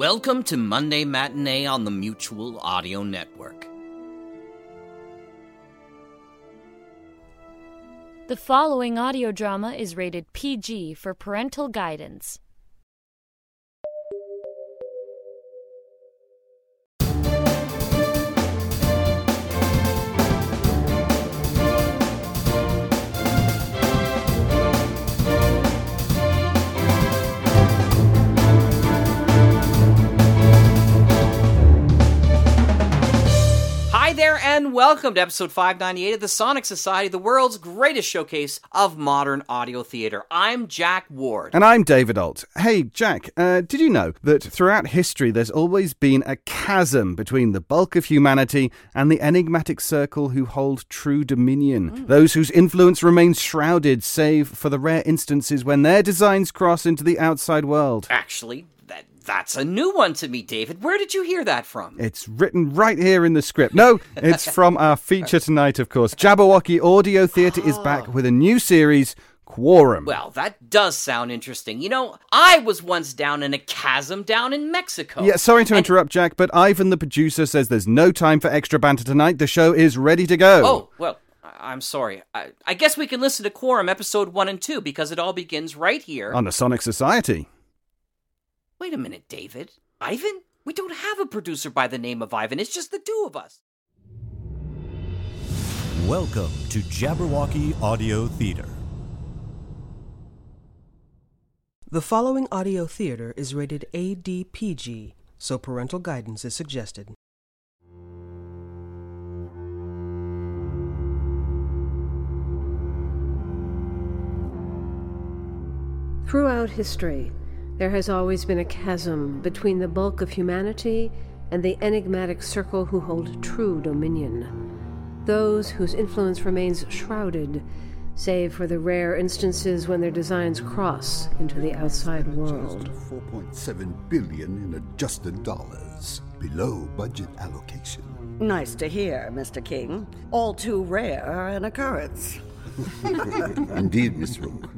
Welcome to Monday Matinee on the Mutual Audio Network. The following audio drama is rated PG for parental guidance. And welcome to episode 598 of the Sonic Society, the world's greatest showcase of modern audio theater. I'm Jack Ward. And I'm David Alt. Hey, Jack, uh, did you know that throughout history there's always been a chasm between the bulk of humanity and the enigmatic circle who hold true dominion? Those whose influence remains shrouded, save for the rare instances when their designs cross into the outside world. Actually, that's a new one to me, David. Where did you hear that from? It's written right here in the script. No, it's from our feature tonight, of course. Jabberwocky Audio Theatre is back oh. with a new series, Quorum. Well, that does sound interesting. You know, I was once down in a chasm down in Mexico. Yeah, sorry to And- interrupt, Jack, but Ivan, the producer, says there's no time for extra banter tonight. The show is ready to go. Oh, well, I- I'm sorry. I, I guess we can listen to Quorum episode 1 and 2 because it all begins right here. On the Sonic Society. Wait a minute, David. Ivan? We don't have a producer by the name of Ivan. It's just the two of us. Welcome to Jabberwocky Audio Theater. The following audio theater is rated ADPG, so parental guidance is suggested. Throughout history, there has always been a chasm between the bulk of humanity and the enigmatic circle who hold true dominion. Those whose influence remains shrouded, save for the rare instances when their designs cross into the outside world. 4.7 billion in adjusted dollars, below budget allocation. Nice to hear, Mr. King. All too rare an occurrence. Indeed, Miss Rook.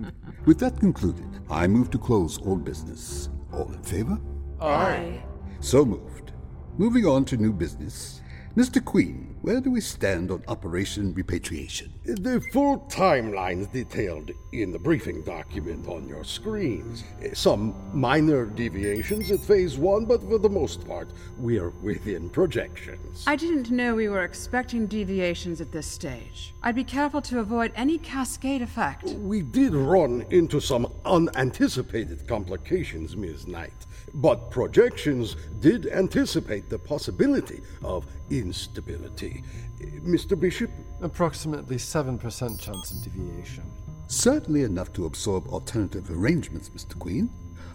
With that concluded, I move to close all business. All in favor? Aye. So moved. Moving on to new business. Mr. Queen, where do we stand on Operation Repatriation? The full timeline is detailed in the briefing document on your screens. Eh, some minor deviations at phase one, but for the most part, we're within projections. I didn't know we were expecting deviations at this stage. I'd be careful to avoid any cascade effect. We did run into some unanticipated complications, Ms. Knight, but projections did anticipate the possibility of instability. Mr. Bishop, Approximately 7% chance of deviation. Certainly enough to absorb alternative arrangements, Mr. Queen.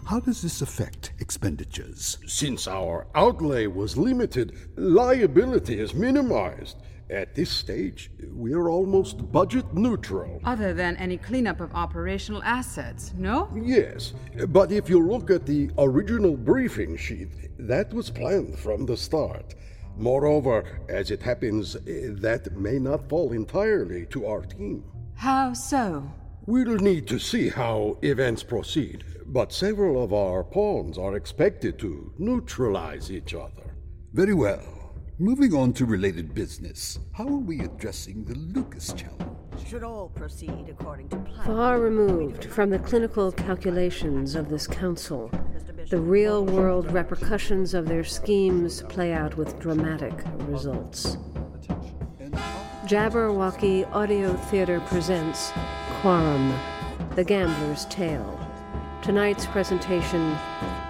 How does this affect expenditures? since our outlay was limited, liability is minimized. At this stage, we are almost budget neutral. Other than any cleanup of operational assets, no? Yes, but if you look at the original briefing sheet, that was planned from the start. Moreover, as it happens, eh, that may not fall entirely to our team. How so? We'll need to see how events proceed, but several of our pawns are expected to neutralize each other. Very well. Moving on to related business. How are we addressing the Lucas challenge? Should all proceed according to plan. Far removed from the clinical calculations of this council, the real world repercussions of their schemes play out with dramatic results. Jabberwocky Audio Theater presents Quorum, The Gambler's Tale. Tonight's presentation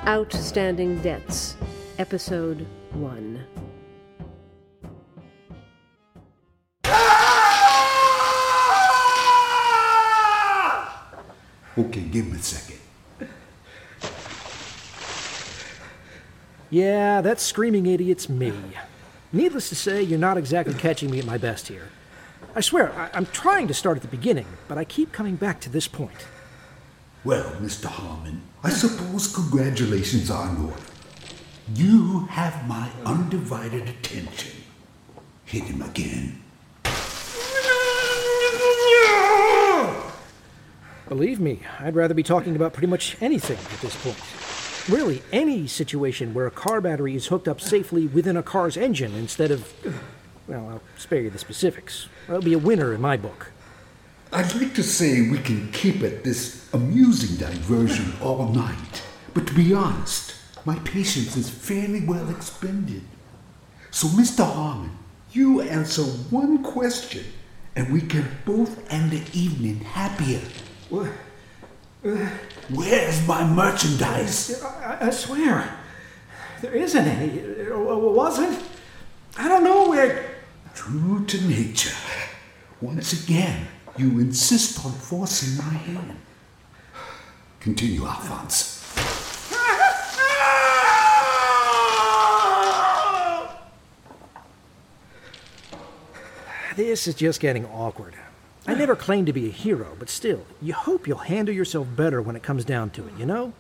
Outstanding Debts, Episode 1. Okay, give me a second. Yeah, that screaming idiot's me. Needless to say, you're not exactly catching me at my best here. I swear, I- I'm trying to start at the beginning, but I keep coming back to this point. Well, Mr. Harmon, I suppose congratulations are in order. You have my undivided attention. Hit him again. Believe me, I'd rather be talking about pretty much anything at this point. really any situation where a car battery is hooked up safely within a car's engine instead of. Well, I'll spare you the specifics. That'll be a winner in my book. I'd like to say we can keep at this amusing diversion all night, but to be honest, my patience is fairly well expended. So, Mr. Harmon, you answer one question, and we can both end the evening happier. Where's my merchandise? I, I swear, there isn't any. Or wasn't? I don't know where. True to nature. Once again, you insist on forcing my hand. Continue, Alphonse. This is just getting awkward. I never claimed to be a hero, but still, you hope you'll handle yourself better when it comes down to it, you know?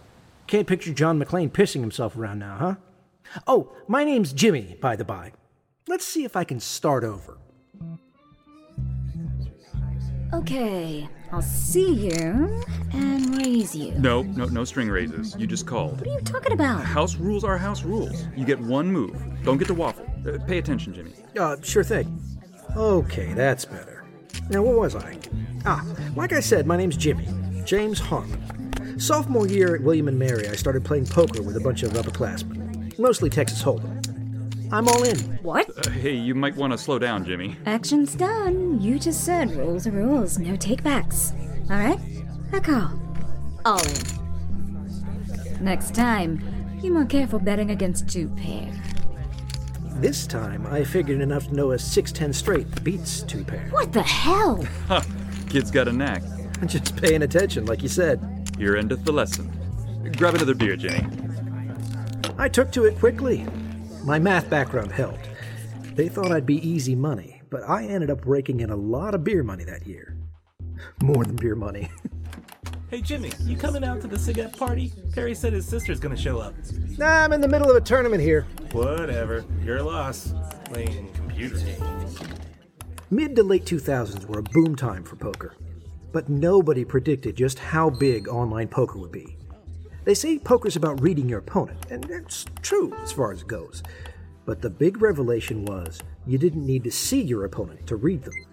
Can't picture John McClane pissing himself around now, huh? Oh, my name's Jimmy, by the by. Let's see if I can start over. Okay, I'll see you and raise you. No, no, no string raises. You just called. What are you talking about? House rules are house rules. You get one move. Don't get to waffle. Uh, pay attention, Jimmy. Uh, sure thing. Okay, that's better. Now, what was I? Ah, like I said, my name's Jimmy. James Harmon. Sophomore year at William and Mary, I started playing poker with a bunch of upperclassmen, mostly Texas Hold'em. I'm all in. What? Uh, hey, you might want to slow down, Jimmy. Action's done. You just said rules are rules, no takebacks. All right? I call. All in. Next time, be more careful betting against two pair. This time, I figured enough to know a 610 straight beats two pair. What the hell? Ha! Kid's got a knack. Just paying attention, like you said. Here endeth the lesson. Grab another beer, Jenny. I took to it quickly. My math background helped. They thought I'd be easy money, but I ended up raking in a lot of beer money that year. More than beer money. Hey Jimmy, you coming out to the cigarette party? Perry said his sister's gonna show up. Nah, I'm in the middle of a tournament here. Whatever, your loss. Playing computers. Mid to late 2000s were a boom time for poker, but nobody predicted just how big online poker would be. They say poker's about reading your opponent, and that's true as far as it goes. But the big revelation was you didn't need to see your opponent to read them.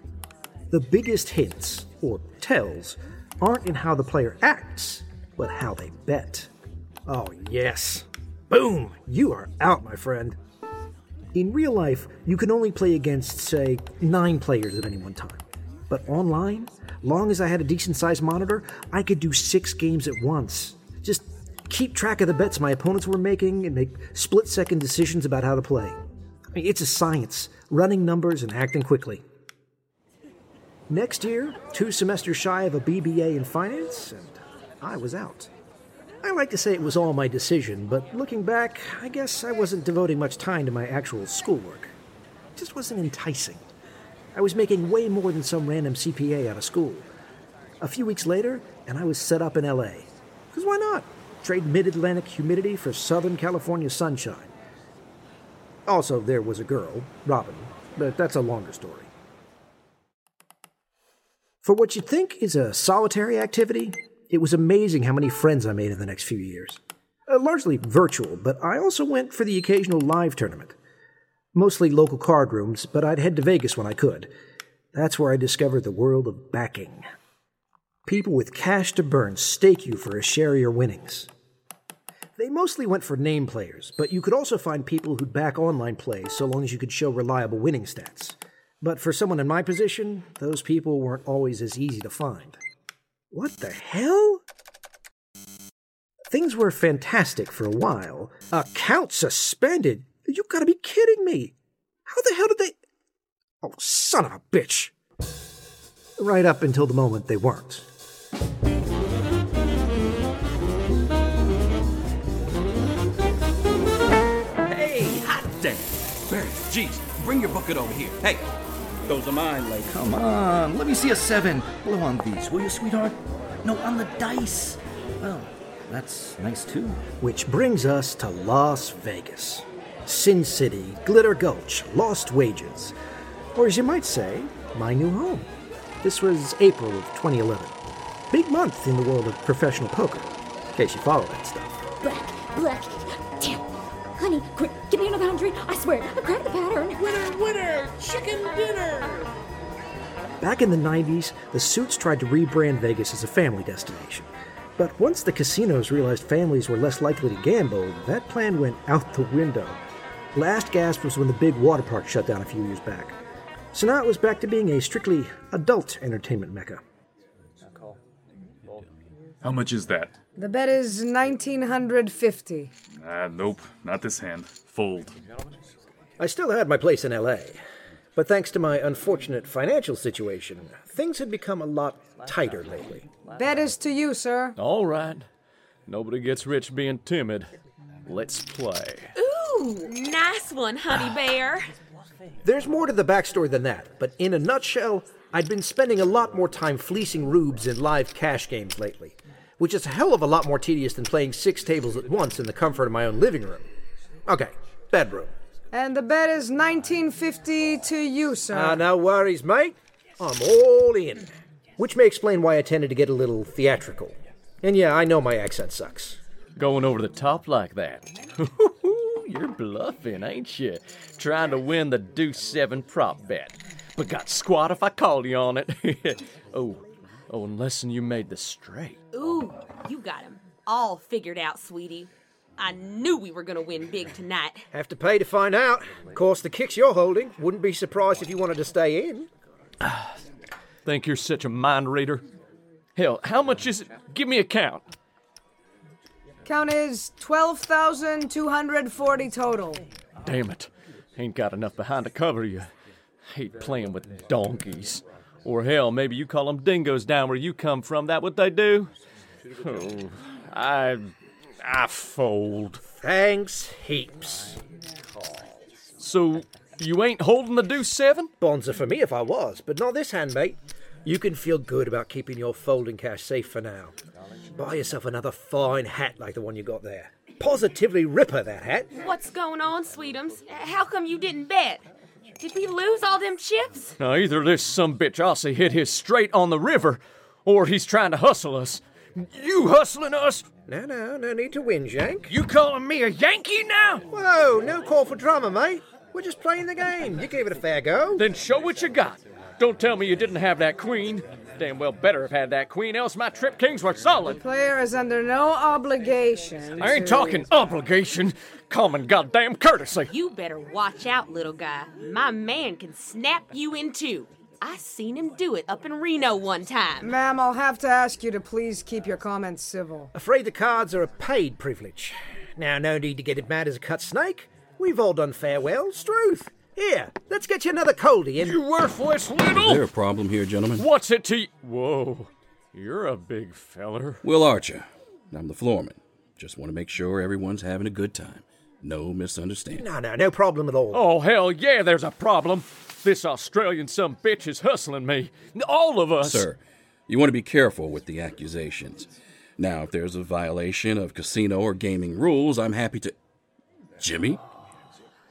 The biggest hints, or tells, aren't in how the player acts, but how they bet. Oh, yes. Boom! You are out, my friend. In real life, you can only play against, say, nine players at any one time. But online, long as I had a decent sized monitor, I could do six games at once. Just keep track of the bets my opponents were making and make split second decisions about how to play. I mean, it's a science, running numbers and acting quickly. Next year, two semesters shy of a BBA in finance, and I was out. I like to say it was all my decision, but looking back, I guess I wasn't devoting much time to my actual schoolwork. It just wasn't enticing. I was making way more than some random CPA out of school. A few weeks later, and I was set up in LA. Because why not? Trade mid Atlantic humidity for Southern California sunshine. Also, there was a girl, Robin, but that's a longer story. For what you'd think is a solitary activity, it was amazing how many friends I made in the next few years. Uh, largely virtual, but I also went for the occasional live tournament. Mostly local card rooms, but I'd head to Vegas when I could. That's where I discovered the world of backing. People with cash to burn stake you for a share of your winnings. They mostly went for name players, but you could also find people who'd back online plays so long as you could show reliable winning stats. But for someone in my position, those people weren't always as easy to find. What the hell? Things were fantastic for a while. Account suspended? You gotta be kidding me! How the hell did they. Oh, son of a bitch! Right up until the moment they weren't. Hey, hot damn! Barry, jeez, bring your bucket over here. Hey, those are mine, lady. Come on, let me see a seven. Blow on these, will you, sweetheart? No, on the dice. Well, that's nice too. Which brings us to Las Vegas. Sin City, Glitter Gulch, Lost Wages. Or as you might say, my new home. This was April of 2011. Big month in the world of professional poker, in case you follow that stuff. Black, Blech. Damn. Honey, quick, give me another hundred. I swear, I cracked the pattern. Winner, winner, chicken dinner. Back in the 90s, the suits tried to rebrand Vegas as a family destination. But once the casinos realized families were less likely to gamble, that plan went out the window. Last gasp was when the big water park shut down a few years back. So now it was back to being a strictly adult entertainment mecca. How much is that? The bet is 1950. Ah, nope, not this hand. Fold. I still had my place in LA, but thanks to my unfortunate financial situation, things had become a lot tighter lately. Bet is to you, sir. All right. Nobody gets rich being timid. Let's play. Ooh, nice one, honey bear. There's more to the backstory than that, but in a nutshell, I'd been spending a lot more time fleecing rubes in live cash games lately, which is a hell of a lot more tedious than playing six tables at once in the comfort of my own living room. Okay, bedroom. And the bet is 1950 to you, sir. Ah, no worries, mate. I'm all in. Which may explain why I tended to get a little theatrical. And yeah, I know my accent sucks. Going over the top like that. You're bluffing, ain't you? Trying to win the deuce seven prop bet. But got squat if I call you on it. oh, oh, unless you made the straight. Ooh, you got him all figured out, sweetie. I knew we were gonna win big tonight. Have to pay to find out. Of course, the kicks you're holding. Wouldn't be surprised if you wanted to stay in. Think you're such a mind reader? Hell, how much is it? Give me a count. Count is 12,240 total. Damn it. Ain't got enough behind to cover you. Hate playing with donkeys. Or hell, maybe you call them dingoes down where you come from. That what they do? Oh, I. I fold. Thanks heaps. So, you ain't holding the deuce seven? Bonza for me if I was, but not this hand, mate. You can feel good about keeping your folding cash safe for now. Buy yourself another fine hat like the one you got there. Positively ripper, that hat. What's going on, Sweetums? How come you didn't bet? Did we lose all them chips? Now, either this some bitch Aussie hit his straight on the river, or he's trying to hustle us. You hustling us? No, no, no need to whinge, Yank. You calling me a Yankee now? Whoa, no call for drama, mate. We're just playing the game. You gave it a fair go. Then show what you got. Don't tell me you didn't have that queen. Damn well better have had that queen, else my trip kings were solid. The Player is under no obligation. I ain't talking obligation, common goddamn courtesy. You better watch out, little guy. My man can snap you in two. I seen him do it up in Reno one time. Ma'am, I'll have to ask you to please keep your comments civil. Afraid the cards are a paid privilege. Now, no need to get it mad as a cut snake. We've all done farewells, truth. Here, let's get you another coldie and. You worthless little! Is there a problem here, gentlemen? What's it to you? Whoa, you're a big feller. Will Archer. I'm the floorman. Just want to make sure everyone's having a good time. No misunderstanding. No, no, no problem at all. Oh, hell yeah, there's a problem. This Australian some bitch is hustling me. All of us. Sir, you want to be careful with the accusations. Now, if there's a violation of casino or gaming rules, I'm happy to. Jimmy?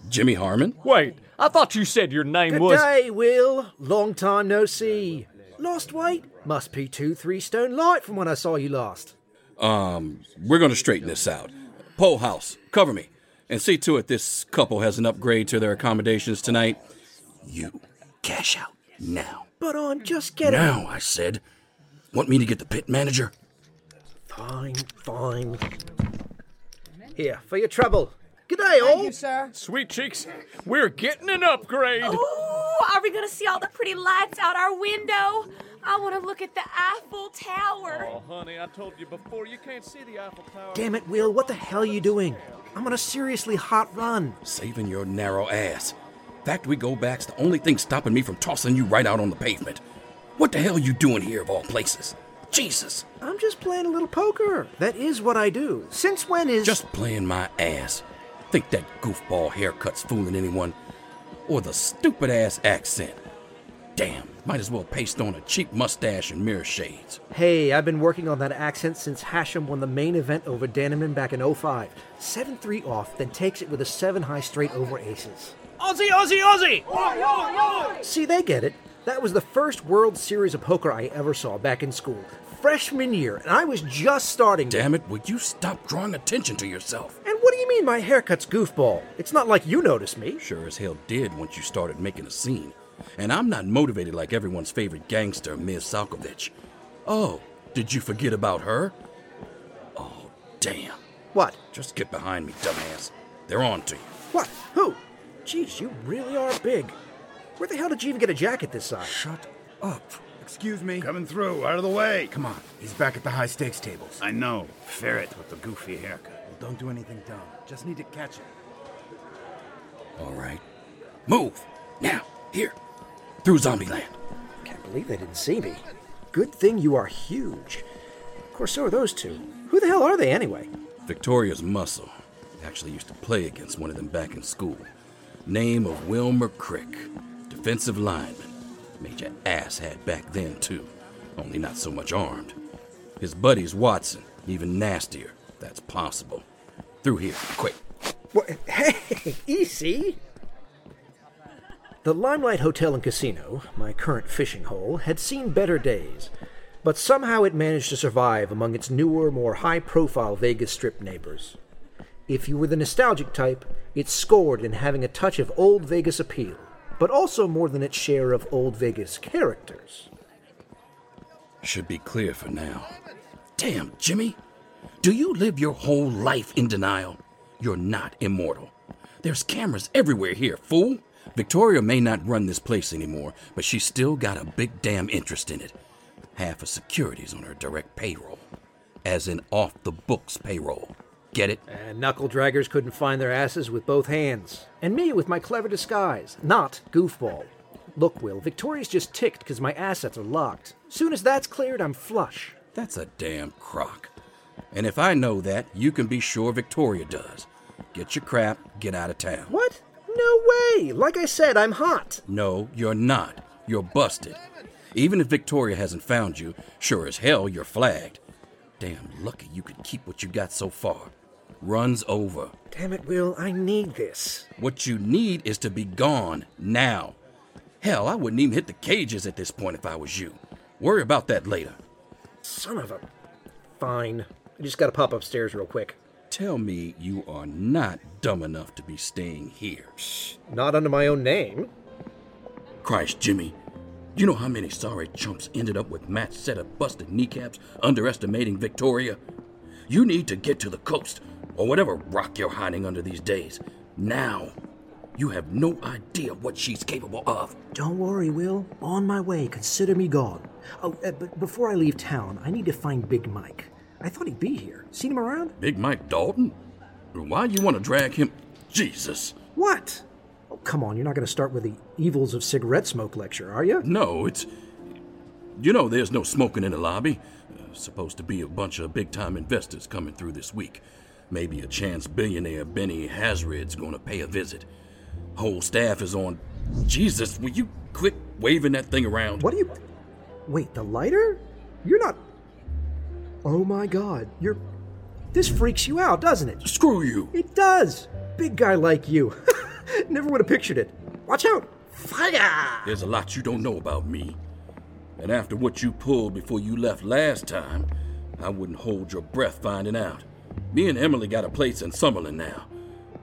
Jimmy Harmon? Wait, I thought you said your name Good was. day, Will. Long time no see. Lost weight? Must be two, three stone light from when I saw you last. Um, we're going to straighten this out. Pole House, cover me. And see to it this couple has an upgrade to their accommodations tonight. You cash out now. But I'm just getting. Now, I said. Want me to get the pit manager? Fine, fine. Here, for your trouble. Good day, all. Thank you, sir. Sweet cheeks, we're getting an upgrade. Ooh, are we gonna see all the pretty lights out our window? I want to look at the Eiffel Tower. Oh, honey, I told you before, you can't see the Eiffel Tower. Damn it, Will, what the hell are you doing? I'm on a seriously hot run. Saving your narrow ass. Fact we go back's the only thing stopping me from tossing you right out on the pavement. What the hell are you doing here of all places? Jesus. I'm just playing a little poker. That is what I do. Since when is. Just playing my ass. Think that goofball haircut's fooling anyone? Or the stupid ass accent? Damn, might as well paste on a cheap mustache and mirror shades. Hey, I've been working on that accent since Hachem won the main event over Dannenmann back in 05. 7 3 off, then takes it with a 7 high straight over aces. Aussie, Aussie, Aussie! See, they get it. That was the first World Series of poker I ever saw back in school. Freshman year, and I was just starting. Damn it, would you stop drawing attention to yourself? And what do you mean my haircut's goofball? It's not like you noticed me. Sure as hell did once you started making a scene. And I'm not motivated like everyone's favorite gangster, Ms. Salkovich. Oh, did you forget about her? Oh, damn. What? Just get behind me, dumbass. They're on to you. What? Who? Jeez, you really are big. Where the hell did you even get a jacket this size? Shut up. Excuse me. Coming through, out of the way. Come on, he's back at the high stakes tables. I know. Ferret with the goofy haircut. Well, don't do anything dumb. Just need to catch him. All right. Move. Now. Here. Through Zombieland. Can't believe they didn't see me. Good thing you are huge. Of course, so are those two. Who the hell are they anyway? Victoria's muscle. Actually used to play against one of them back in school. Name of Wilmer Crick. Defensive lineman. Major Ass had back then, too. Only not so much armed. His buddy's Watson. Even nastier. That's possible. Through here, quick. What? Hey, easy. The Limelight Hotel and Casino, my current fishing hole, had seen better days, but somehow it managed to survive among its newer, more high profile Vegas Strip neighbors. If you were the nostalgic type, it scored in having a touch of old Vegas appeal, but also more than its share of old Vegas characters. Should be clear for now. Damn, Jimmy. Do you live your whole life in denial? You're not immortal. There's cameras everywhere here, fool. Victoria may not run this place anymore, but she's still got a big damn interest in it. Half of security's on her direct payroll, as in off the books payroll. Get it? And knuckle draggers couldn't find their asses with both hands. And me with my clever disguise, not goofball. Look, Will, Victoria's just ticked because my assets are locked. Soon as that's cleared, I'm flush. That's a damn crock. And if I know that, you can be sure Victoria does. Get your crap, get out of town. What? No way! Like I said, I'm hot. No, you're not. You're busted. Even if Victoria hasn't found you, sure as hell you're flagged. Damn lucky you could keep what you got so far. Runs over. Damn it, Will, I need this. What you need is to be gone now. Hell, I wouldn't even hit the cages at this point if I was you. Worry about that later. Son of a. Fine. I just gotta pop upstairs real quick. Tell me you are not dumb enough to be staying here. Not under my own name. Christ, Jimmy. You know how many sorry chumps ended up with matched set of busted kneecaps underestimating Victoria? You need to get to the coast, or whatever rock you're hiding under these days. Now. You have no idea what she's capable of. Don't worry, Will. On my way. Consider me gone. Oh, uh, but before I leave town, I need to find Big Mike. I thought he'd be here. Seen him around? Big Mike Dalton? Why you want to drag him? Jesus. What? Oh, come on, you're not going to start with the evils of cigarette smoke lecture, are you? No, it's. You know, there's no smoking in the lobby. Uh, supposed to be a bunch of big time investors coming through this week. Maybe a chance billionaire Benny Hazred's gonna pay a visit. Whole staff is on. Jesus, will you quit waving that thing around? What are you. Wait, the lighter? You're not. Oh my god, you're. This freaks you out, doesn't it? Screw you! It does! Big guy like you. Never would have pictured it. Watch out! Fire! There's a lot you don't know about me. And after what you pulled before you left last time, I wouldn't hold your breath finding out. Me and Emily got a place in Summerlin now,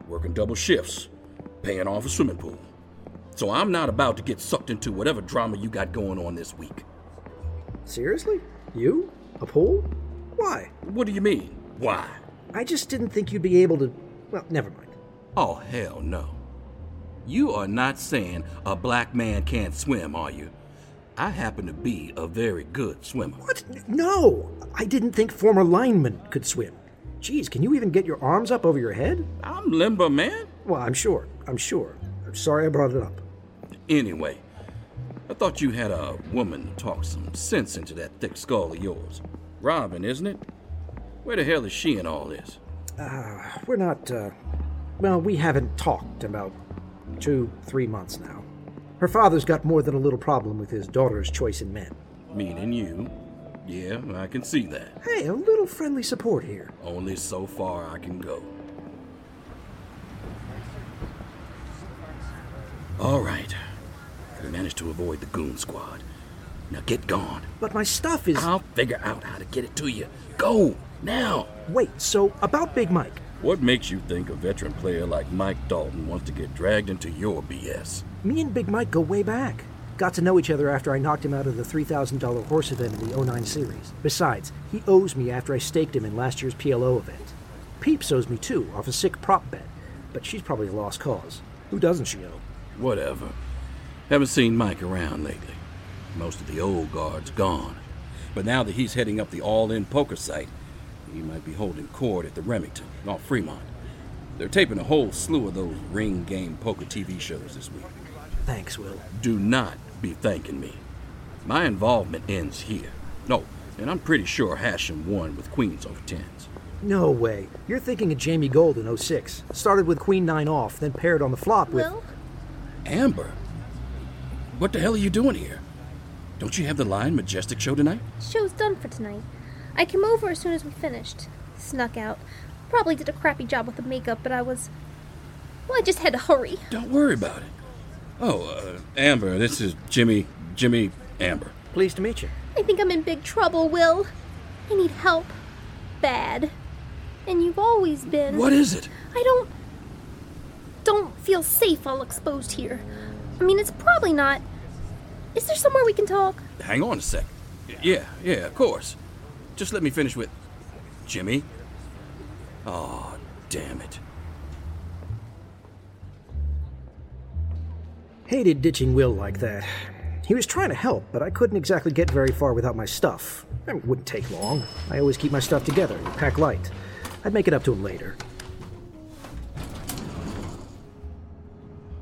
working double shifts, paying off a swimming pool. So I'm not about to get sucked into whatever drama you got going on this week. Seriously? You? A pool? Why? What do you mean? Why? I just didn't think you'd be able to. Well, never mind. Oh, hell no. You are not saying a black man can't swim, are you? I happen to be a very good swimmer. What? No! I didn't think former linemen could swim. Geez, can you even get your arms up over your head? I'm limber, man. Well, I'm sure. I'm sure. I'm sorry I brought it up. Anyway, I thought you had a woman talk some sense into that thick skull of yours. Robin, isn't it? Where the hell is she in all this? Uh, we're not, uh. Well, we haven't talked about two, three months now. Her father's got more than a little problem with his daughter's choice in men. Meaning you. Yeah, I can see that. Hey, a little friendly support here. Only so far I can go. All right. We managed to avoid the goon squad. Now get gone. But my stuff is. I'll figure out how to get it to you. Go, now. Wait, so about Big Mike. What makes you think a veteran player like Mike Dalton wants to get dragged into your BS? Me and Big Mike go way back. Got to know each other after I knocked him out of the $3,000 horse event in oh the 09 series. Besides, he owes me after I staked him in last year's PLO event. Peeps owes me too, off a sick prop bet, but she's probably a lost cause. Who doesn't she owe? Whatever. Haven't seen Mike around lately. Most of the old guard's gone. But now that he's heading up the all in poker site, he might be holding court at the Remington, off Fremont. They're taping a whole slew of those ring game poker TV shows this week. Thanks, Will. Do not be thanking me. My involvement ends here. No, and I'm pretty sure Hachem won with queens over tens. No way. You're thinking of Jamie Gold in 06. Started with Queen 9 off, then paired on the flop with. Will? Amber? What the hell are you doing here? Don't you have the Lion Majestic show tonight? Show's done for tonight. I came over as soon as we finished. Snuck out. Probably did a crappy job with the makeup, but I was. Well, I just had to hurry. Don't worry about it. Oh, uh, Amber, this is Jimmy. Jimmy Amber. Pleased to meet you. I think I'm in big trouble, Will. I need help. Bad. And you've always been. What is it? I don't. don't feel safe all exposed here. I mean, it's probably not. Is there somewhere we can talk? Hang on a sec. Yeah, yeah, of course. Just let me finish with. Jimmy? Oh, damn it. Hated ditching Will like that. He was trying to help, but I couldn't exactly get very far without my stuff. It wouldn't take long. I always keep my stuff together, pack light. I'd make it up to him later.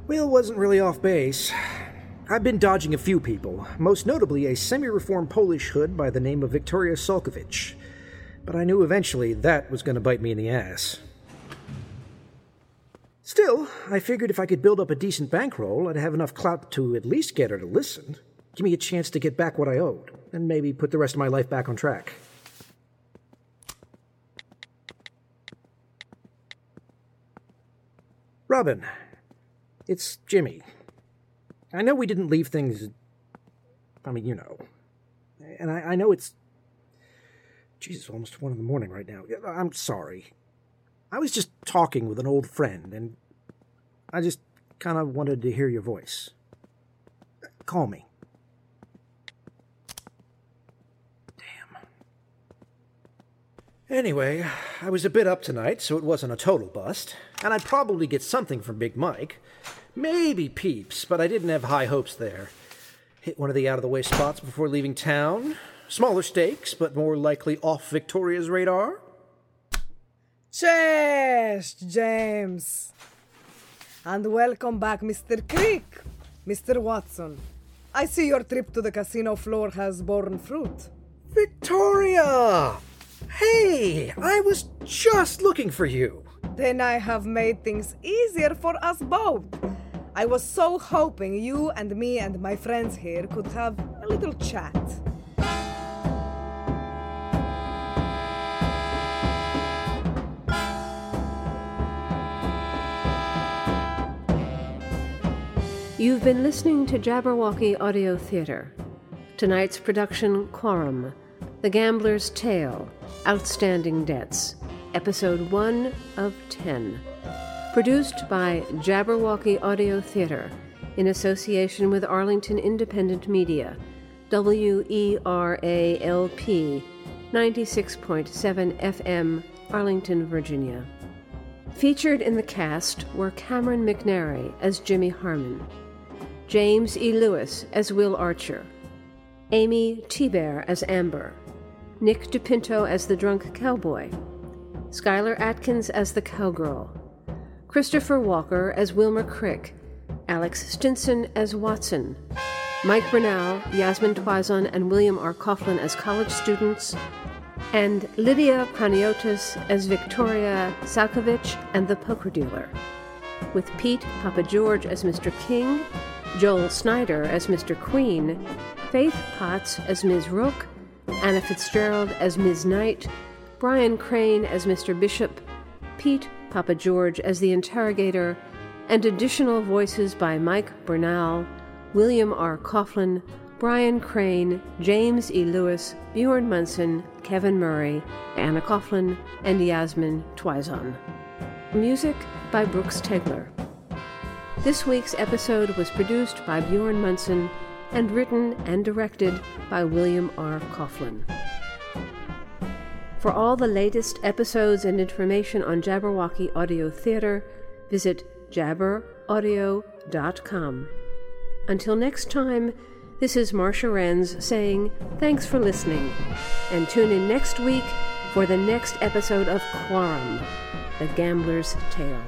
Will wasn't really off base. I've been dodging a few people, most notably a semi reformed Polish hood by the name of Victoria Salkovich. But I knew eventually that was going to bite me in the ass. Still, I figured if I could build up a decent bankroll, I'd have enough clout to at least get her to listen. Give me a chance to get back what I owed, and maybe put the rest of my life back on track. Robin, it's Jimmy. I know we didn't leave things. I mean, you know. And I, I know it's. Jesus, almost one in the morning right now. I'm sorry. I was just talking with an old friend, and I just kind of wanted to hear your voice. Call me. Damn. Anyway, I was a bit up tonight, so it wasn't a total bust, and I'd probably get something from Big Mike. Maybe peeps, but I didn't have high hopes there. Hit one of the out of the way spots before leaving town. Smaller stakes, but more likely off Victoria's radar. Cześć, James. And welcome back, Mr. Creek. Mr. Watson. I see your trip to the casino floor has borne fruit. Victoria! Hey, I was just looking for you. Then I have made things easier for us both. I was so hoping you and me and my friends here could have a little chat. You've been listening to Jabberwocky Audio Theater. Tonight's production Quorum, The Gambler's Tale, Outstanding Debts, Episode 1 of 10. Produced by Jabberwocky Audio Theater in association with Arlington Independent Media, WERALP 96.7 FM, Arlington, Virginia. Featured in the cast were Cameron McNary as Jimmy Harmon, James E. Lewis as Will Archer, Amy T-Bear as Amber, Nick DePinto as the drunk cowboy, Skylar Atkins as the cowgirl, Christopher Walker as Wilmer Crick, Alex Stinson as Watson, Mike Bernal, Yasmin Twazon, and William R. Coughlin as college students, and Lydia Praniotis as Victoria Salkovich and the poker dealer, with Pete Papageorge as Mr. King, Joel Snyder as Mr. Queen, Faith Potts as Ms. Rook, Anna Fitzgerald as Ms. Knight, Brian Crane as Mr. Bishop, Pete Papageorge as the interrogator, and additional voices by Mike Bernal, William R. Coughlin, Brian Crane, James E. Lewis, Bjorn Munson, Kevin Murray, Anna Coughlin, and Yasmin Twizon. Music by Brooks Tegler. This week's episode was produced by Bjorn Munson and written and directed by William R. Coughlin. For all the latest episodes and information on Jabberwocky Audio Theater, visit jabberaudio.com. Until next time, this is Marcia Renz saying thanks for listening, and tune in next week for the next episode of Quorum, The Gambler's Tale.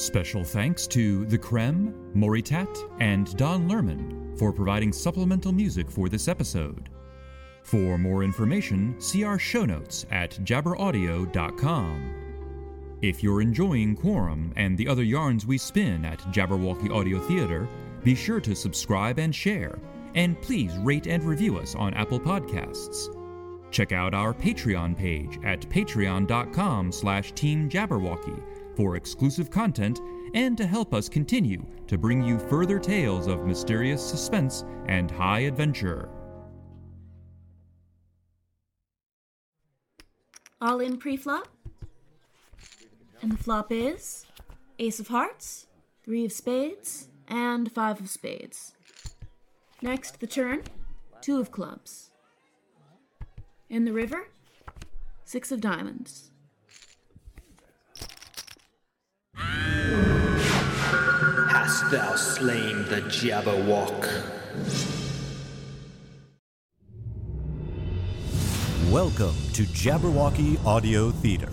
Special thanks to The Creme, Moritat, and Don Lerman for providing supplemental music for this episode. For more information, see our show notes at jabberaudio.com. If you're enjoying Quorum and the other yarns we spin at Jabberwocky Audio Theater, be sure to subscribe and share, and please rate and review us on Apple Podcasts. Check out our Patreon page at patreon.com slash teamjabberwocky for exclusive content and to help us continue to bring you further tales of mysterious suspense and high adventure. All in pre-flop. And the flop is Ace of Hearts, Three of Spades, and Five of Spades. Next, the turn, Two of Clubs. In the river, Six of Diamonds. Hast thou slain the Jabberwock? Welcome to Jabberwocky Audio Theater.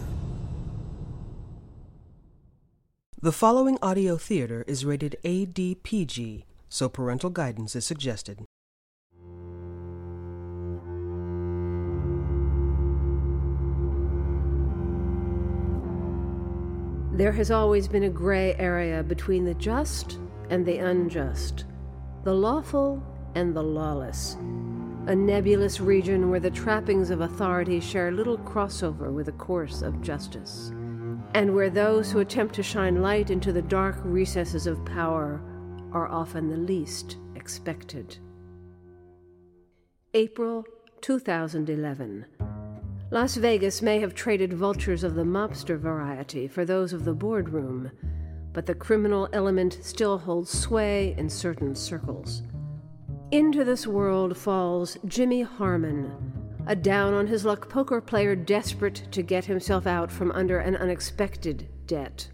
The following audio theater is rated ADPG, so parental guidance is suggested. There has always been a gray area between the just and the unjust, the lawful and the lawless, a nebulous region where the trappings of authority share little crossover with the course of justice, and where those who attempt to shine light into the dark recesses of power are often the least expected. April 2011. Las Vegas may have traded vultures of the mobster variety for those of the boardroom, but the criminal element still holds sway in certain circles. Into this world falls Jimmy Harmon, a down on his luck poker player desperate to get himself out from under an unexpected debt.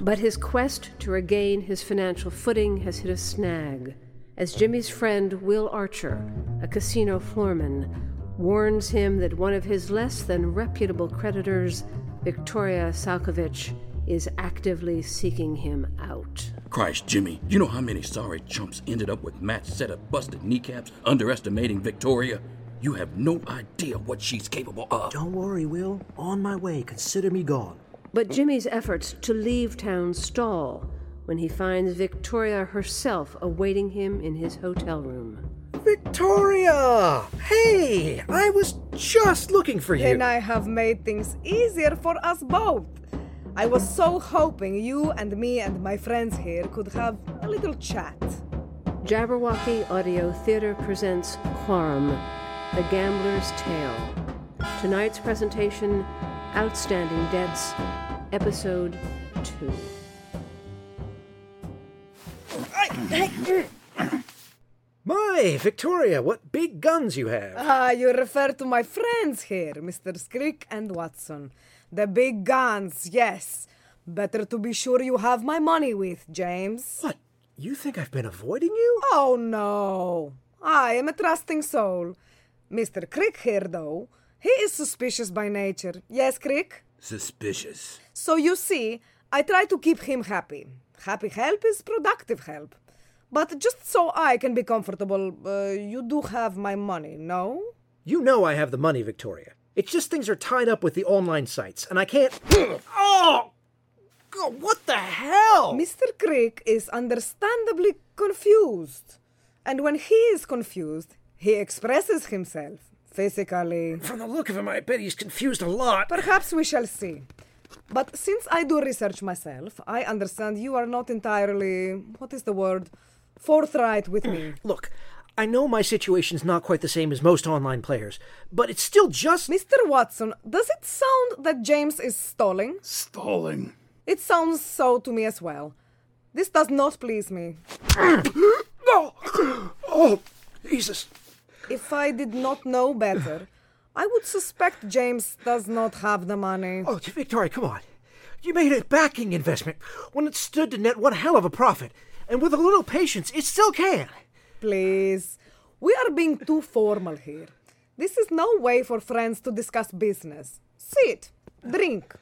But his quest to regain his financial footing has hit a snag, as Jimmy's friend Will Archer, a casino floorman, warns him that one of his less than reputable creditors, Victoria Salkovich, is actively seeking him out. Christ, Jimmy, you know how many sorry chumps ended up with match set of busted kneecaps underestimating Victoria? You have no idea what she's capable of. Don't worry, Will. On my way. Consider me gone. But Jimmy's efforts to leave town stall when he finds Victoria herself awaiting him in his hotel room. Victoria! Hey! I was just looking for you. And I have made things easier for us both. I was so hoping you and me and my friends here could have a little chat. Jabberwocky Audio Theater presents Quorum, The Gambler's Tale. Tonight's presentation Outstanding Debts, Episode 2. My, Victoria, what big guns you have. Ah, you refer to my friends here, Mr. Skrick and Watson. The big guns, yes. Better to be sure you have my money with, James. What? You think I've been avoiding you? Oh, no. I am a trusting soul. Mr. Crick here, though, he is suspicious by nature. Yes, Crick? Suspicious. So you see, I try to keep him happy. Happy help is productive help. But just so I can be comfortable, uh, you do have my money, no? You know I have the money, Victoria. It's just things are tied up with the online sites, and I can't. oh! God, what the hell? Mr. Crick is understandably confused. And when he is confused, he expresses himself. physically. From the look of him, I bet he's confused a lot. Perhaps we shall see. But since I do research myself, I understand you are not entirely. what is the word? Forthright with me. Look, I know my situation's not quite the same as most online players, but it's still just. Mr. Watson, does it sound that James is stalling? Stalling? It sounds so to me as well. This does not please me. no! Oh! oh, Jesus. If I did not know better, I would suspect James does not have the money. Oh, Victoria, come on. You made a backing investment when it stood to net one hell of a profit, and with a little patience, it still can. Please, we are being too formal here. This is no way for friends to discuss business. Sit, drink.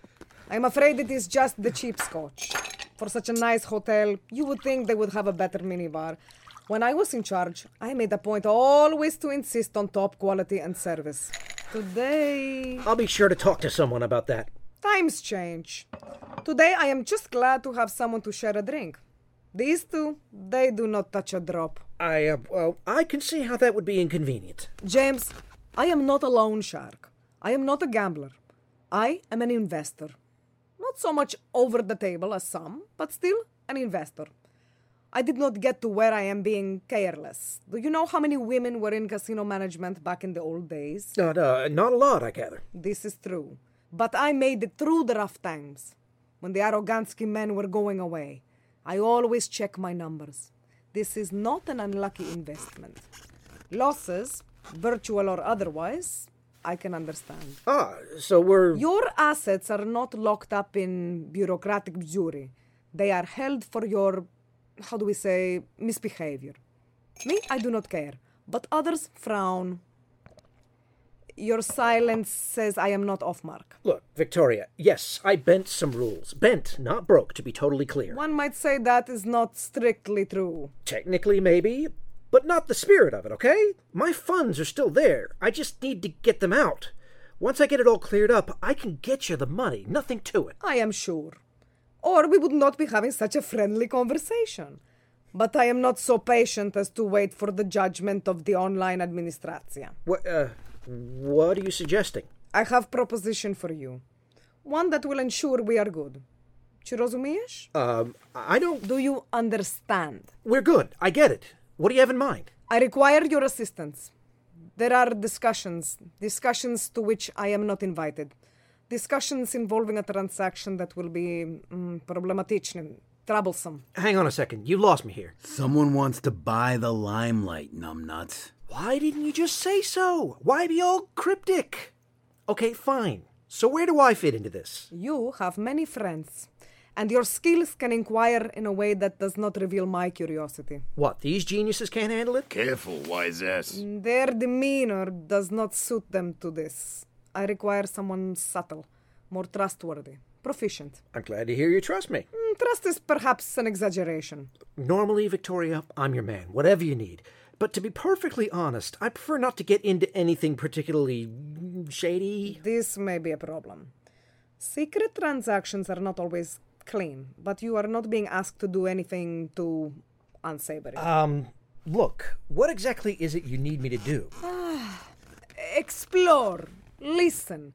I'm afraid it is just the cheap scotch. For such a nice hotel, you would think they would have a better minibar. When I was in charge, I made a point always to insist on top quality and service. Today. I'll be sure to talk to someone about that. Times change. Today, I am just glad to have someone to share a drink. These two, they do not touch a drop. I, uh, well, I can see how that would be inconvenient. James, I am not a loan shark. I am not a gambler. I am an investor. Not so much over the table as some, but still an investor. I did not get to where I am being careless. Do you know how many women were in casino management back in the old days? Uh, not a lot, I gather. This is true. But I made it through the rough times. When the Arogansky men were going away, I always check my numbers. This is not an unlucky investment. Losses, virtual or otherwise, I can understand. Ah, so we're. Your assets are not locked up in bureaucratic jury. They are held for your, how do we say, misbehavior. Me, I do not care. But others frown. Your silence says I am not off mark. Look, Victoria, yes, I bent some rules. Bent, not broke, to be totally clear. One might say that is not strictly true. Technically, maybe, but not the spirit of it, okay? My funds are still there. I just need to get them out. Once I get it all cleared up, I can get you the money. Nothing to it. I am sure. Or we would not be having such a friendly conversation. But I am not so patient as to wait for the judgment of the online administration. What, uh, what are you suggesting? I have proposition for you. One that will ensure we are good. Czy rozumiesz? Um, I don't... Do you understand? We're good. I get it. What do you have in mind? I require your assistance. There are discussions, discussions to which I am not invited. Discussions involving a transaction that will be mm, problematicznym, troublesome. Hang on a second. You lost me here. Someone wants to buy the limelight, numbnuts. Why didn't you just say so? Why be all cryptic? Okay, fine. So where do I fit into this? You have many friends, and your skills can inquire in a way that does not reveal my curiosity. What, these geniuses can't handle it? Careful, wise ass. Their demeanor does not suit them to this. I require someone subtle, more trustworthy, proficient. I'm glad to hear you trust me. Mm, trust is perhaps an exaggeration. Normally, Victoria, I'm your man, whatever you need. But to be perfectly honest, I prefer not to get into anything particularly shady. This may be a problem. Secret transactions are not always clean, but you are not being asked to do anything too unsavory. Um, look, what exactly is it you need me to do? Explore. Listen.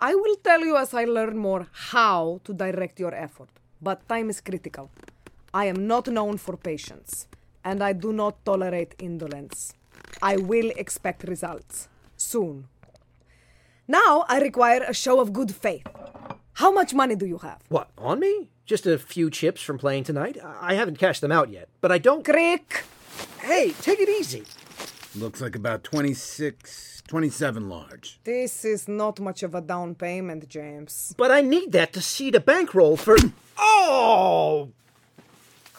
I will tell you as I learn more how to direct your effort, but time is critical. I am not known for patience and I do not tolerate indolence. I will expect results soon. Now I require a show of good faith. How much money do you have? What, on me? Just a few chips from playing tonight? I haven't cashed them out yet, but I don't. Crick! Hey, take it easy. Looks like about 26, 27 large. This is not much of a down payment, James. But I need that to seed a bankroll for. oh!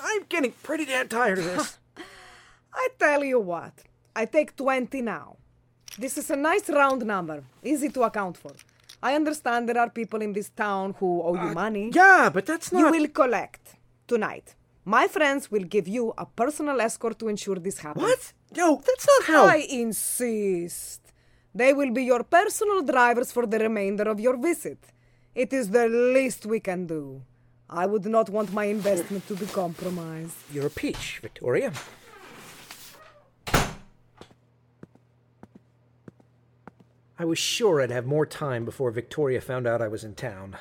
I'm getting pretty damn tired of this. I tell you what, I take 20 now. This is a nice round number, easy to account for. I understand there are people in this town who owe you uh, money. Yeah, but that's not. You will collect tonight. My friends will give you a personal escort to ensure this happens. What? No, that's not how. I insist. They will be your personal drivers for the remainder of your visit. It is the least we can do. I would not want my investment to be compromised. You're a peach, Victoria. I was sure I'd have more time before Victoria found out I was in town.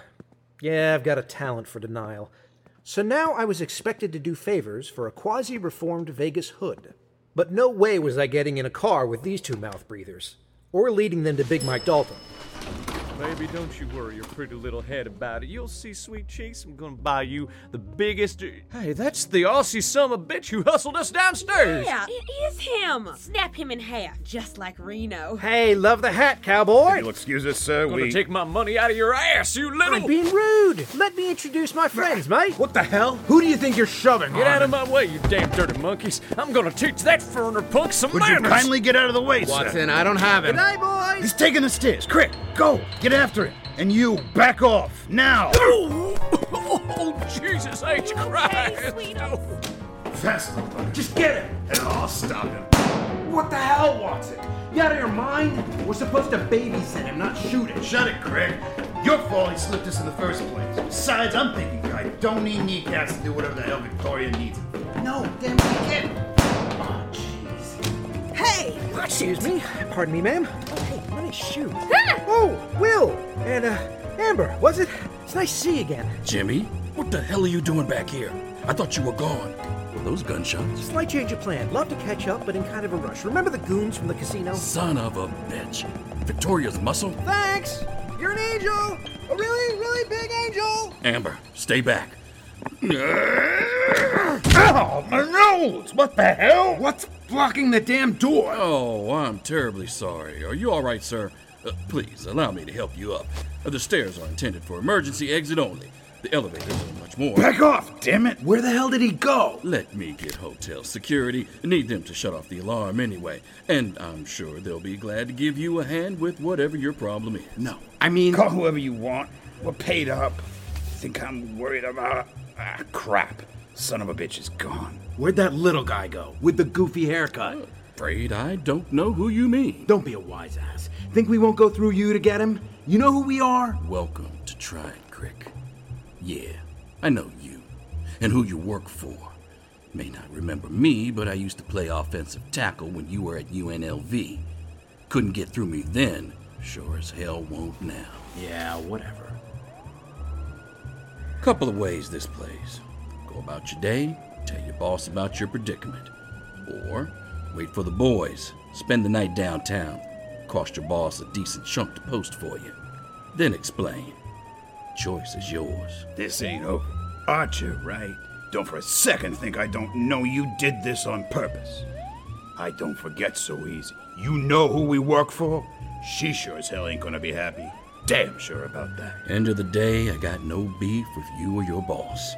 Yeah, I've got a talent for denial. So now I was expected to do favors for a quasi reformed Vegas hood. But no way was I getting in a car with these two mouth breathers, or leading them to Big Mike Dalton. Baby, don't you worry your pretty little head about it. You'll see, sweet cheeks, I'm gonna buy you the biggest. Hey, that's the Aussie son of a bitch who hustled us downstairs. Yeah, it is him. Snap him in half, just like Reno. Hey, love the hat, cowboy! You'll excuse us, sir. Gonna we take my money out of your ass, you little. I'm being rude! Let me introduce my friends, mate! What the hell? Who do you think you're shoving? Get on? out of my way, you damn dirty monkeys! I'm gonna teach that foreigner punk some Would you manners. kindly get out of the way, sir? Watson, I don't have him. Good night, boys! He's taking the stairs. Crick, go. Get after him. And you, back off. Now. oh, Jesus H. Christ! Faster, brother. Just get him. And I'll stop him. What the hell, Watson? You out of your mind? We're supposed to babysit him, not shoot him. Shut it, Craig. Your fault he slipped us in the first place. Besides, I'm thinking I don't need kneecaps to do whatever the hell Victoria needs him for. No, damn it, you can't. Oh, jeez. Hey! Excuse me. Pardon me, ma'am. Oh, hey, let me shoot. oh, Will! And, uh, Amber, was it? It's nice to see you again. Jimmy, what the hell are you doing back here? I thought you were gone. Were those gunshots? Slight change of plan. Love to catch up, but in kind of a rush. Remember the goons from the casino? Son of a bitch. Victoria's muscle? Thanks! You're an angel! A really, really big angel! Amber, stay back. Ow, my nose! What the hell? What's blocking the damn door? Oh, I'm terribly sorry. Are you all right, sir? Uh, please, allow me to help you up. Uh, the stairs are intended for emergency exit only. The elevators are much more. Back off, damn it! Where the hell did he go? Let me get hotel security. Need them to shut off the alarm anyway. And I'm sure they'll be glad to give you a hand with whatever your problem is. No, I mean. Call whoever you want. We're paid up. Think I'm worried about. Ah, crap. Son of a bitch is gone. Where'd that little guy go? With the goofy haircut? Afraid I don't know who you mean. Don't be a wise ass. Think we won't go through you to get him? You know who we are? Welcome to Try It, Crick. Yeah, I know you. And who you work for. May not remember me, but I used to play offensive tackle when you were at UNLV. Couldn't get through me then, sure as hell won't now. Yeah, whatever. Couple of ways this plays. Go about your day, tell your boss about your predicament. Or wait for the boys, spend the night downtown, cost your boss a decent chunk to post for you. Then explain. Choice is yours. This ain't over. Archer, right? Don't for a second think I don't know you did this on purpose. I don't forget so easy. You know who we work for? She sure as hell ain't gonna be happy. Damn sure about that. End of the day, I got no beef with you or your boss.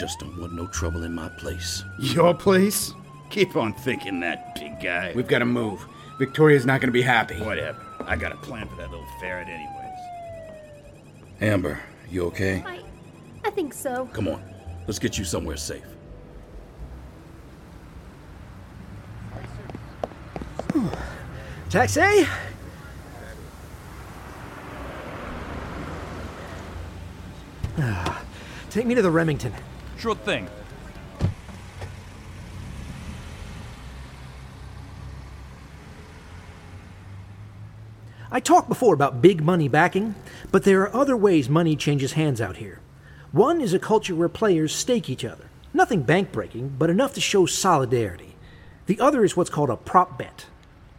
Just don't want no trouble in my place. Your place? Keep on thinking that, big guy. We've got to move. Victoria's not going to be happy. Whatever. I got a plan for that little ferret, anyways. Amber, you okay? I, I think so. Come on, let's get you somewhere safe. Taxi? Ah, Take me to the Remington. Sure thing. I talked before about big money backing, but there are other ways money changes hands out here. One is a culture where players stake each other. Nothing bank breaking, but enough to show solidarity. The other is what's called a prop bet.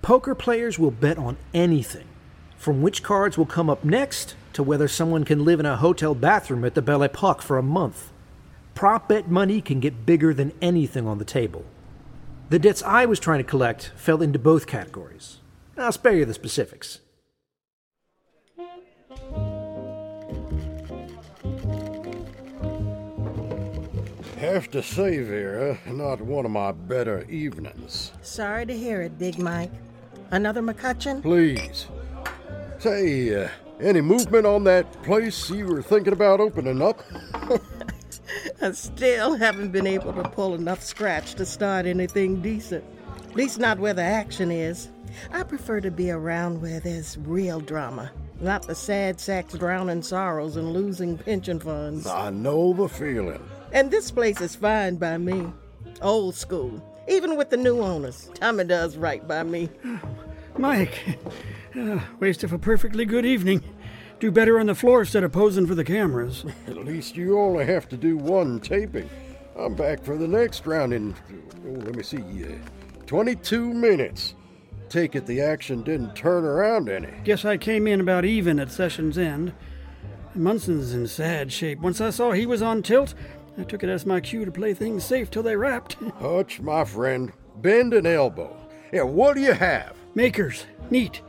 Poker players will bet on anything, from which cards will come up next to whether someone can live in a hotel bathroom at the Belle Epoque for a month. Prop bet money can get bigger than anything on the table. The debts I was trying to collect fell into both categories. I'll spare you the specifics. Have to say, Vera, not one of my better evenings. Sorry to hear it, Big Mike. Another McCutcheon? Please. Say, uh, any movement on that place you were thinking about opening up? I still haven't been able to pull enough scratch to start anything decent. At least not where the action is. I prefer to be around where there's real drama, not the sad sacks drowning sorrows and losing pension funds. I know the feeling. And this place is fine by me. Old school. Even with the new owners, Tommy does right by me. Mike, uh, waste of a perfectly good evening. Do better on the floor instead of posing for the cameras. At least you only have to do one taping. I'm back for the next round in, oh, let me see, uh, 22 minutes. Take it the action didn't turn around any. Guess I came in about even at session's end. Munson's in sad shape. Once I saw he was on tilt, I took it as my cue to play things safe till they wrapped. Hutch, my friend, bend an elbow. Yeah, what do you have? Makers. Neat.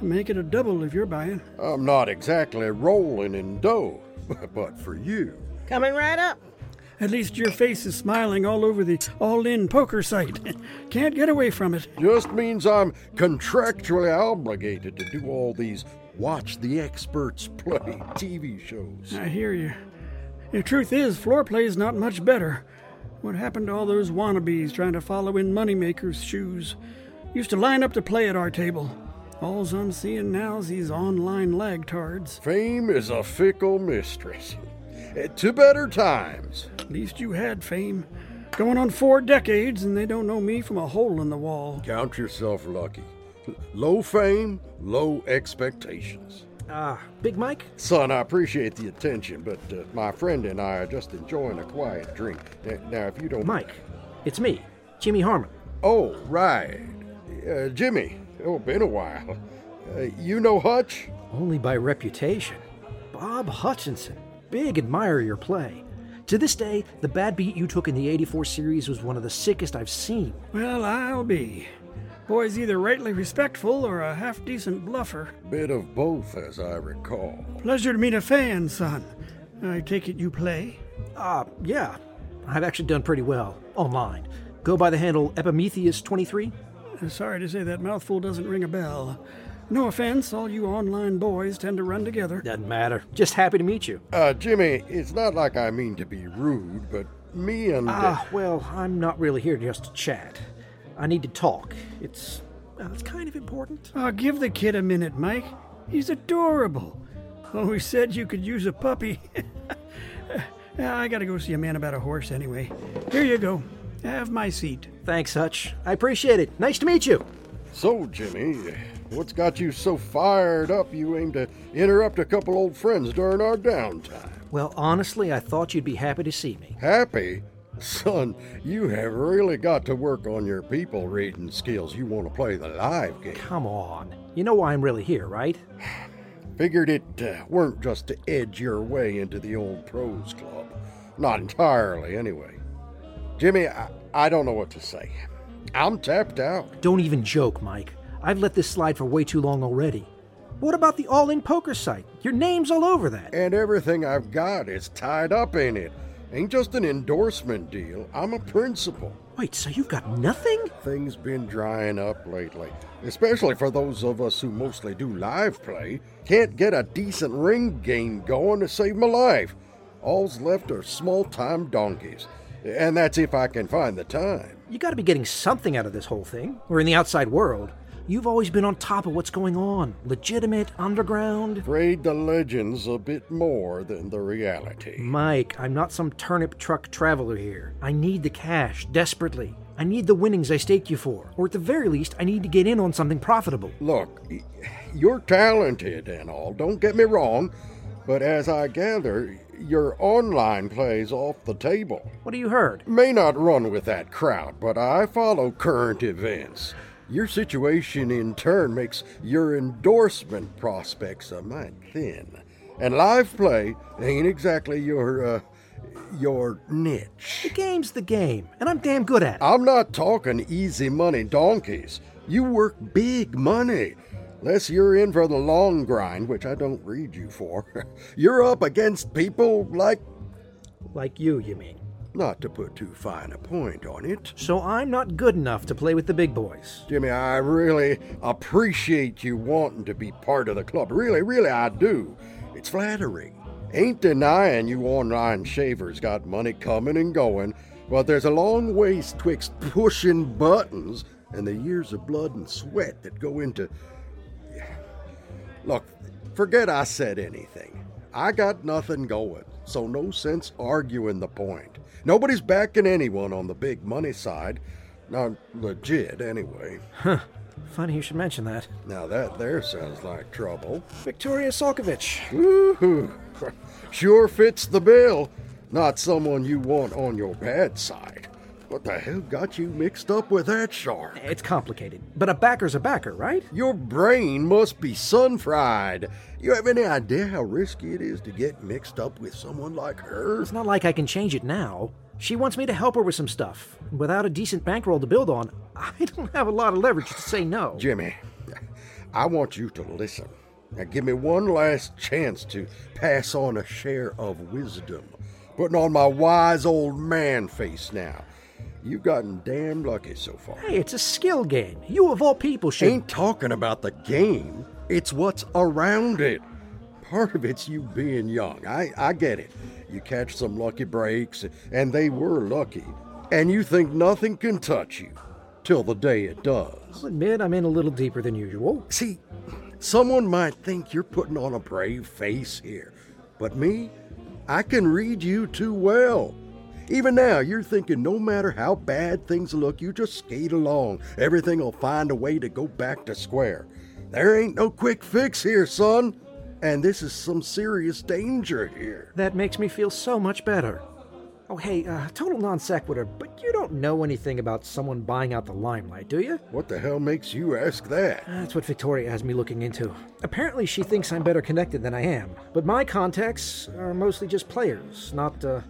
Make it a double if you're buying. I'm not exactly rolling in dough, but for you. Coming right up. At least your face is smiling all over the all in poker site. Can't get away from it. Just means I'm contractually obligated to do all these watch the experts play TV shows. I hear you. The truth is, floor play's not much better. What happened to all those wannabes trying to follow in Moneymaker's shoes? Used to line up to play at our table. All's I'm seeing now's these online lagtards. Fame is a fickle mistress. To better times. At least you had fame. Going on four decades, and they don't know me from a hole in the wall. Count yourself lucky. Low fame, low expectations. Ah, uh, Big Mike? Son, I appreciate the attention, but uh, my friend and I are just enjoying a quiet drink. Now, if you don't. Mike, it's me, Jimmy Harmon. Oh, right. Uh, Jimmy. Oh, been a while. Uh, you know Hutch? Only by reputation. Bob Hutchinson. Big admirer of your play. To this day, the bad beat you took in the 84 series was one of the sickest I've seen. Well, I'll be. Boy's either rightly respectful or a half decent bluffer. Bit of both, as I recall. Pleasure to meet a fan, son. I take it you play? Uh, yeah. I've actually done pretty well online. Go by the handle Epimetheus23. Sorry to say that mouthful doesn't ring a bell. No offense, all you online boys tend to run together. Doesn't matter. Just happy to meet you. Uh, Jimmy, it's not like I mean to be rude, but me and. Ah, uh, well, I'm not really here just to chat. I need to talk. It's. Well, it's kind of important. Oh, give the kid a minute, Mike. He's adorable. Always said you could use a puppy. I gotta go see a man about a horse anyway. Here you go. Have my seat. Thanks, Hutch. I appreciate it. Nice to meet you. So, Jimmy, What's got you so fired up you aim to interrupt a couple old friends during our downtime? Well, honestly, I thought you'd be happy to see me. Happy? Son, you have really got to work on your people reading skills. You want to play the live game. Come on. You know why I'm really here, right? Figured it uh, weren't just to edge your way into the old pros club. Not entirely, anyway. Jimmy, I, I don't know what to say. I'm tapped out. Don't even joke, Mike. I've let this slide for way too long already. What about the all in poker site? Your name's all over that. And everything I've got is tied up in it. Ain't just an endorsement deal, I'm a principal. Wait, so you've got nothing? Things been drying up lately, especially for those of us who mostly do live play. Can't get a decent ring game going to save my life. All's left are small time donkeys. And that's if I can find the time. You gotta be getting something out of this whole thing. We're in the outside world. You've always been on top of what's going on. Legitimate, underground. Afraid the legend's a bit more than the reality. Mike, I'm not some turnip truck traveler here. I need the cash, desperately. I need the winnings I staked you for. Or at the very least, I need to get in on something profitable. Look, you're talented and all, don't get me wrong. But as I gather, your online play's off the table. What have you heard? May not run with that crowd, but I follow current events. Your situation in turn makes your endorsement prospects a mite thin. And live play ain't exactly your, uh, your niche. The game's the game, and I'm damn good at it. I'm not talking easy money donkeys. You work big money. Unless you're in for the long grind, which I don't read you for, you're up against people like. Like you, you mean? Not to put too fine a point on it. So I'm not good enough to play with the big boys. Jimmy, I really appreciate you wanting to be part of the club. Really, really, I do. It's flattering. Ain't denying you online shavers got money coming and going, but there's a long ways twixt pushing buttons and the years of blood and sweat that go into. Look, forget I said anything. I got nothing going, so no sense arguing the point. Nobody's backing anyone on the big money side. Not legit, anyway. Huh. Funny you should mention that. Now that there sounds like trouble. Victoria Salkovich. Woohoo! Sure fits the bill. Not someone you want on your bad side. What the hell got you mixed up with that shark? It's complicated, but a backer's a backer, right? Your brain must be sun fried. You have any idea how risky it is to get mixed up with someone like her? It's not like I can change it now. She wants me to help her with some stuff. Without a decent bankroll to build on, I don't have a lot of leverage to say no. Jimmy, I want you to listen. Now give me one last chance to pass on a share of wisdom. Putting on my wise old man face now. You've gotten damn lucky so far. Hey, it's a skill game. You of all people should. Ain't talking about the game. It's what's around it. Part of it's you being young. I, I get it. You catch some lucky breaks, and they were lucky. And you think nothing can touch you. Till the day it does. I'll admit I'm in a little deeper than usual. See, someone might think you're putting on a brave face here. But me, I can read you too well. Even now, you're thinking no matter how bad things look, you just skate along. Everything will find a way to go back to square. There ain't no quick fix here, son. And this is some serious danger here. That makes me feel so much better. Oh, hey, uh, total non sequitur, but you don't know anything about someone buying out the limelight, do you? What the hell makes you ask that? That's what Victoria has me looking into. Apparently, she thinks I'm better connected than I am, but my contacts are mostly just players, not, uh,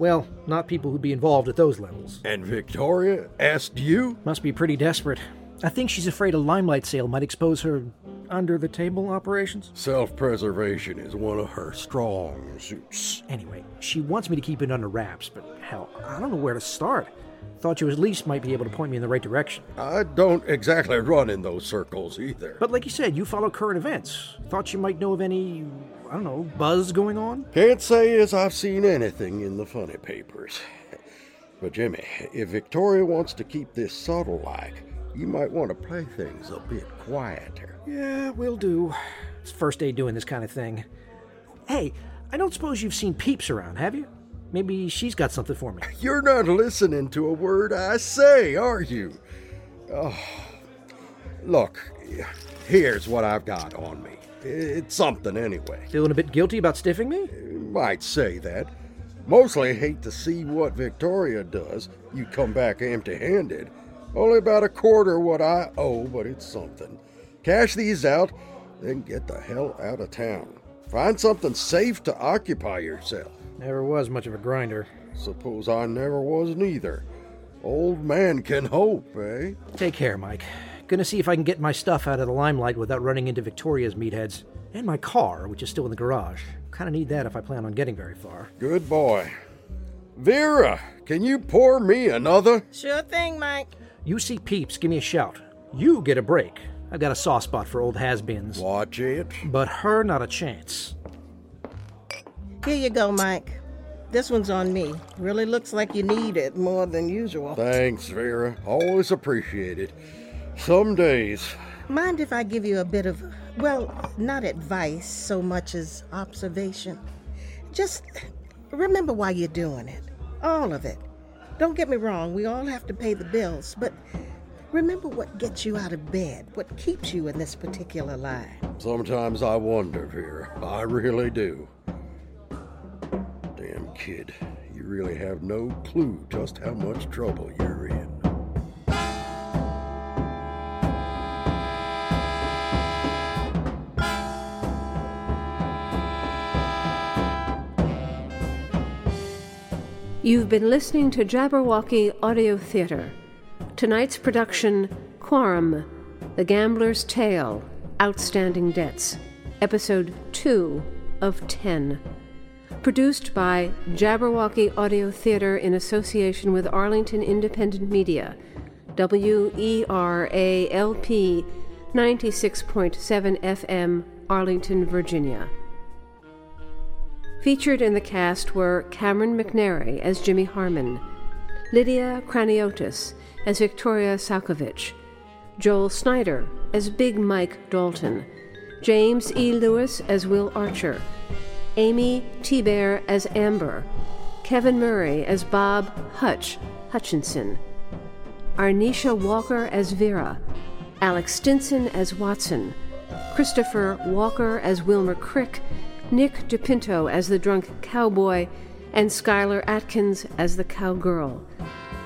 well, not people who'd be involved at those levels. And Victoria asked you? Must be pretty desperate. I think she's afraid a limelight sale might expose her under the table operations. Self preservation is one of her strong suits. Anyway, she wants me to keep it under wraps, but hell, I don't know where to start. Thought you at least might be able to point me in the right direction. I don't exactly run in those circles either. But like you said, you follow current events. Thought you might know of any, I don't know, buzz going on? Can't say as I've seen anything in the funny papers. But Jimmy, if Victoria wants to keep this subtle like, you might want to play things a bit quieter. Yeah, we'll do. It's first day doing this kind of thing. Hey, I don't suppose you've seen Peeps around, have you? Maybe she's got something for me. You're not listening to a word I say, are you? Oh, look, here's what I've got on me. It's something anyway. Feeling a bit guilty about stiffing me? Might say that. Mostly hate to see what Victoria does. You come back empty handed. Only about a quarter what I owe, but it's something. Cash these out, then get the hell out of town. Find something safe to occupy yourself. Never was much of a grinder. Suppose I never was neither. Old man can hope, eh? Take care, Mike. Gonna see if I can get my stuff out of the limelight without running into Victoria's meatheads. And my car, which is still in the garage. Kinda need that if I plan on getting very far. Good boy. Vera, can you pour me another? Sure thing, Mike. You see Peeps, give me a shout. You get a break. I've got a soft spot for old has-beens. Watch it. But her, not a chance. Here you go, Mike. This one's on me. Really looks like you need it more than usual. Thanks, Vera. Always appreciated. Some days. Mind if I give you a bit of, well, not advice so much as observation? Just remember why you're doing it. All of it. Don't get me wrong, we all have to pay the bills, but remember what gets you out of bed, what keeps you in this particular line. Sometimes I wonder, Vera. I really do. Damn kid, you really have no clue just how much trouble you're in. You've been listening to Jabberwocky Audio Theater. Tonight's production Quorum, The Gambler's Tale, Outstanding Debts, Episode 2 of 10. Produced by Jabberwocky Audio Theater in association with Arlington Independent Media, WERALP 96.7 FM, Arlington, Virginia. Featured in the cast were Cameron McNary as Jimmy Harmon, Lydia Kraniotis as Victoria Salkovich, Joel Snyder as Big Mike Dalton, James E. Lewis as Will Archer, Amy T. Bear as Amber, Kevin Murray as Bob Hutch Hutchinson, Arnisha Walker as Vera, Alex Stinson as Watson, Christopher Walker as Wilmer Crick, Nick DePinto as the drunk cowboy, and Skylar Atkins as the cowgirl,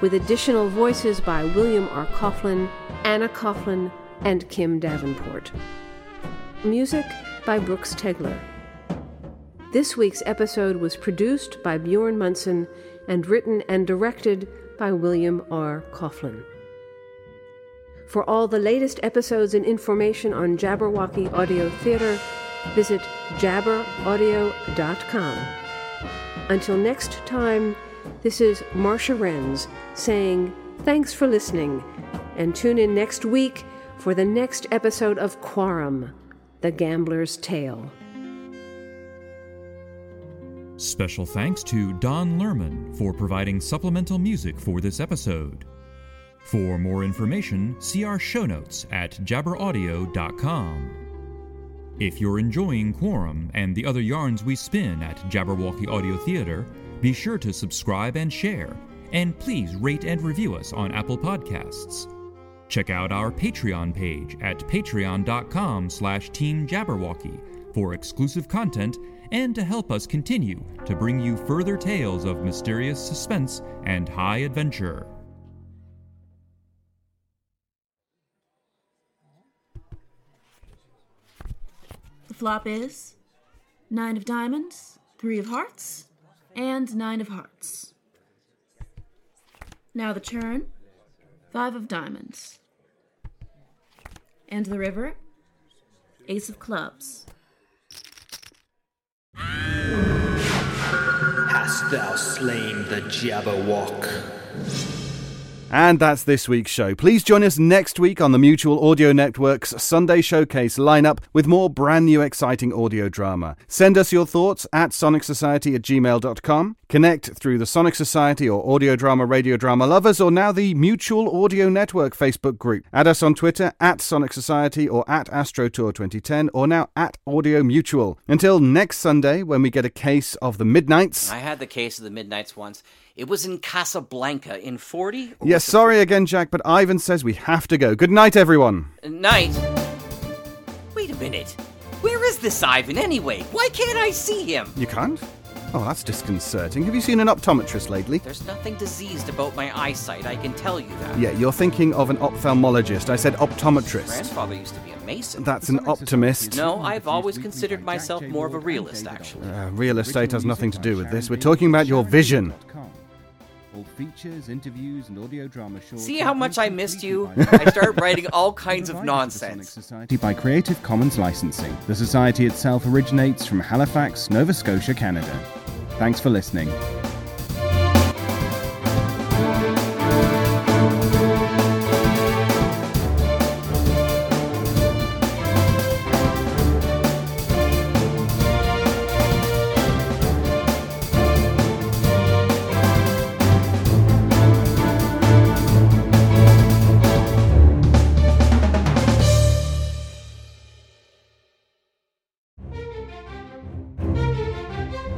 with additional voices by William R. Coughlin, Anna Coughlin, and Kim Davenport. Music by Brooks Tegler. This week's episode was produced by Bjorn Munson and written and directed by William R. Coughlin. For all the latest episodes and information on Jabberwocky Audio Theater, visit jabberaudio.com. Until next time, this is Marcia Renz saying thanks for listening, and tune in next week for the next episode of Quorum, The Gambler's Tale. Special thanks to Don Lerman for providing supplemental music for this episode. For more information, see our show notes at jabberaudio.com. If you're enjoying Quorum and the other yarns we spin at Jabberwocky Audio Theater, be sure to subscribe and share, and please rate and review us on Apple Podcasts. Check out our Patreon page at patreon.com slash teamjabberwocky for exclusive content and to help us continue to bring you further tales of mysterious suspense and high adventure. Flop is nine of diamonds, three of hearts, and nine of hearts. Now the turn five of diamonds. And the river ace of clubs. Hast thou slain the Jabberwock? And that's this week's show. Please join us next week on the Mutual Audio Network's Sunday Showcase lineup with more brand new exciting audio drama. Send us your thoughts at sonicsociety at gmail.com. Connect through the Sonic Society or Audio Drama Radio Drama Lovers or now the Mutual Audio Network Facebook group. Add us on Twitter at Sonic Society or at Astro Tour 2010 or now at Audio Mutual. Until next Sunday when we get a case of the Midnights. I had the case of the Midnights once. It was in Casablanca in 40? Yes, sorry again, Jack, but Ivan says we have to go. Good night, everyone. Night. Wait a minute. Where is this Ivan anyway? Why can't I see him? You can't? Oh, that's disconcerting. Have you seen an optometrist lately? There's nothing diseased about my eyesight, I can tell you that. Yeah, you're thinking of an ophthalmologist. I said My optometrist. grandfather used to be a mason. That's an optimist. No, I've always considered myself more of a realist, actually. Uh, real estate has nothing to do with this. We're talking about your vision. Features, interviews, and audio drama shorts. See how much I missed you? I start writing all kinds of nonsense. Society by Creative Commons licensing. The society itself originates from Halifax, Nova Scotia, Canada. Thanks for listening.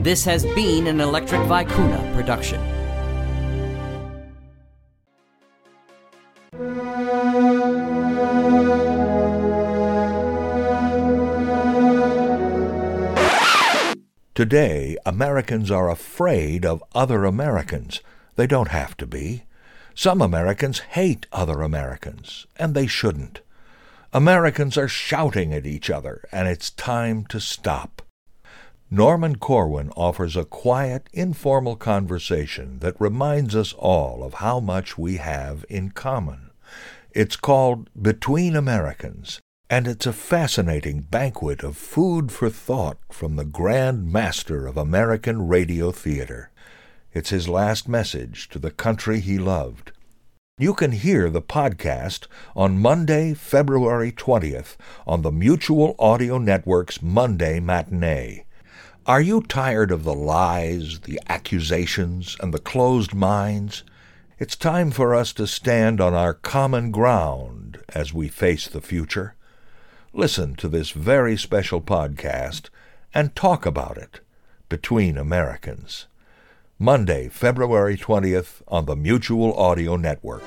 This has been an Electric Vicuna production. Today, Americans are afraid of other Americans. They don't have to be. Some Americans hate other Americans, and they shouldn't. Americans are shouting at each other, and it's time to stop. Norman Corwin offers a quiet, informal conversation that reminds us all of how much we have in common. It's called Between Americans, and it's a fascinating banquet of food for thought from the grand master of American radio theater. It's his last message to the country he loved. You can hear the podcast on Monday, February 20th on the Mutual Audio Network's Monday Matinee. Are you tired of the lies, the accusations, and the closed minds? It's time for us to stand on our common ground as we face the future. Listen to this very special podcast and talk about it between Americans. Monday, February 20th on the Mutual Audio Network.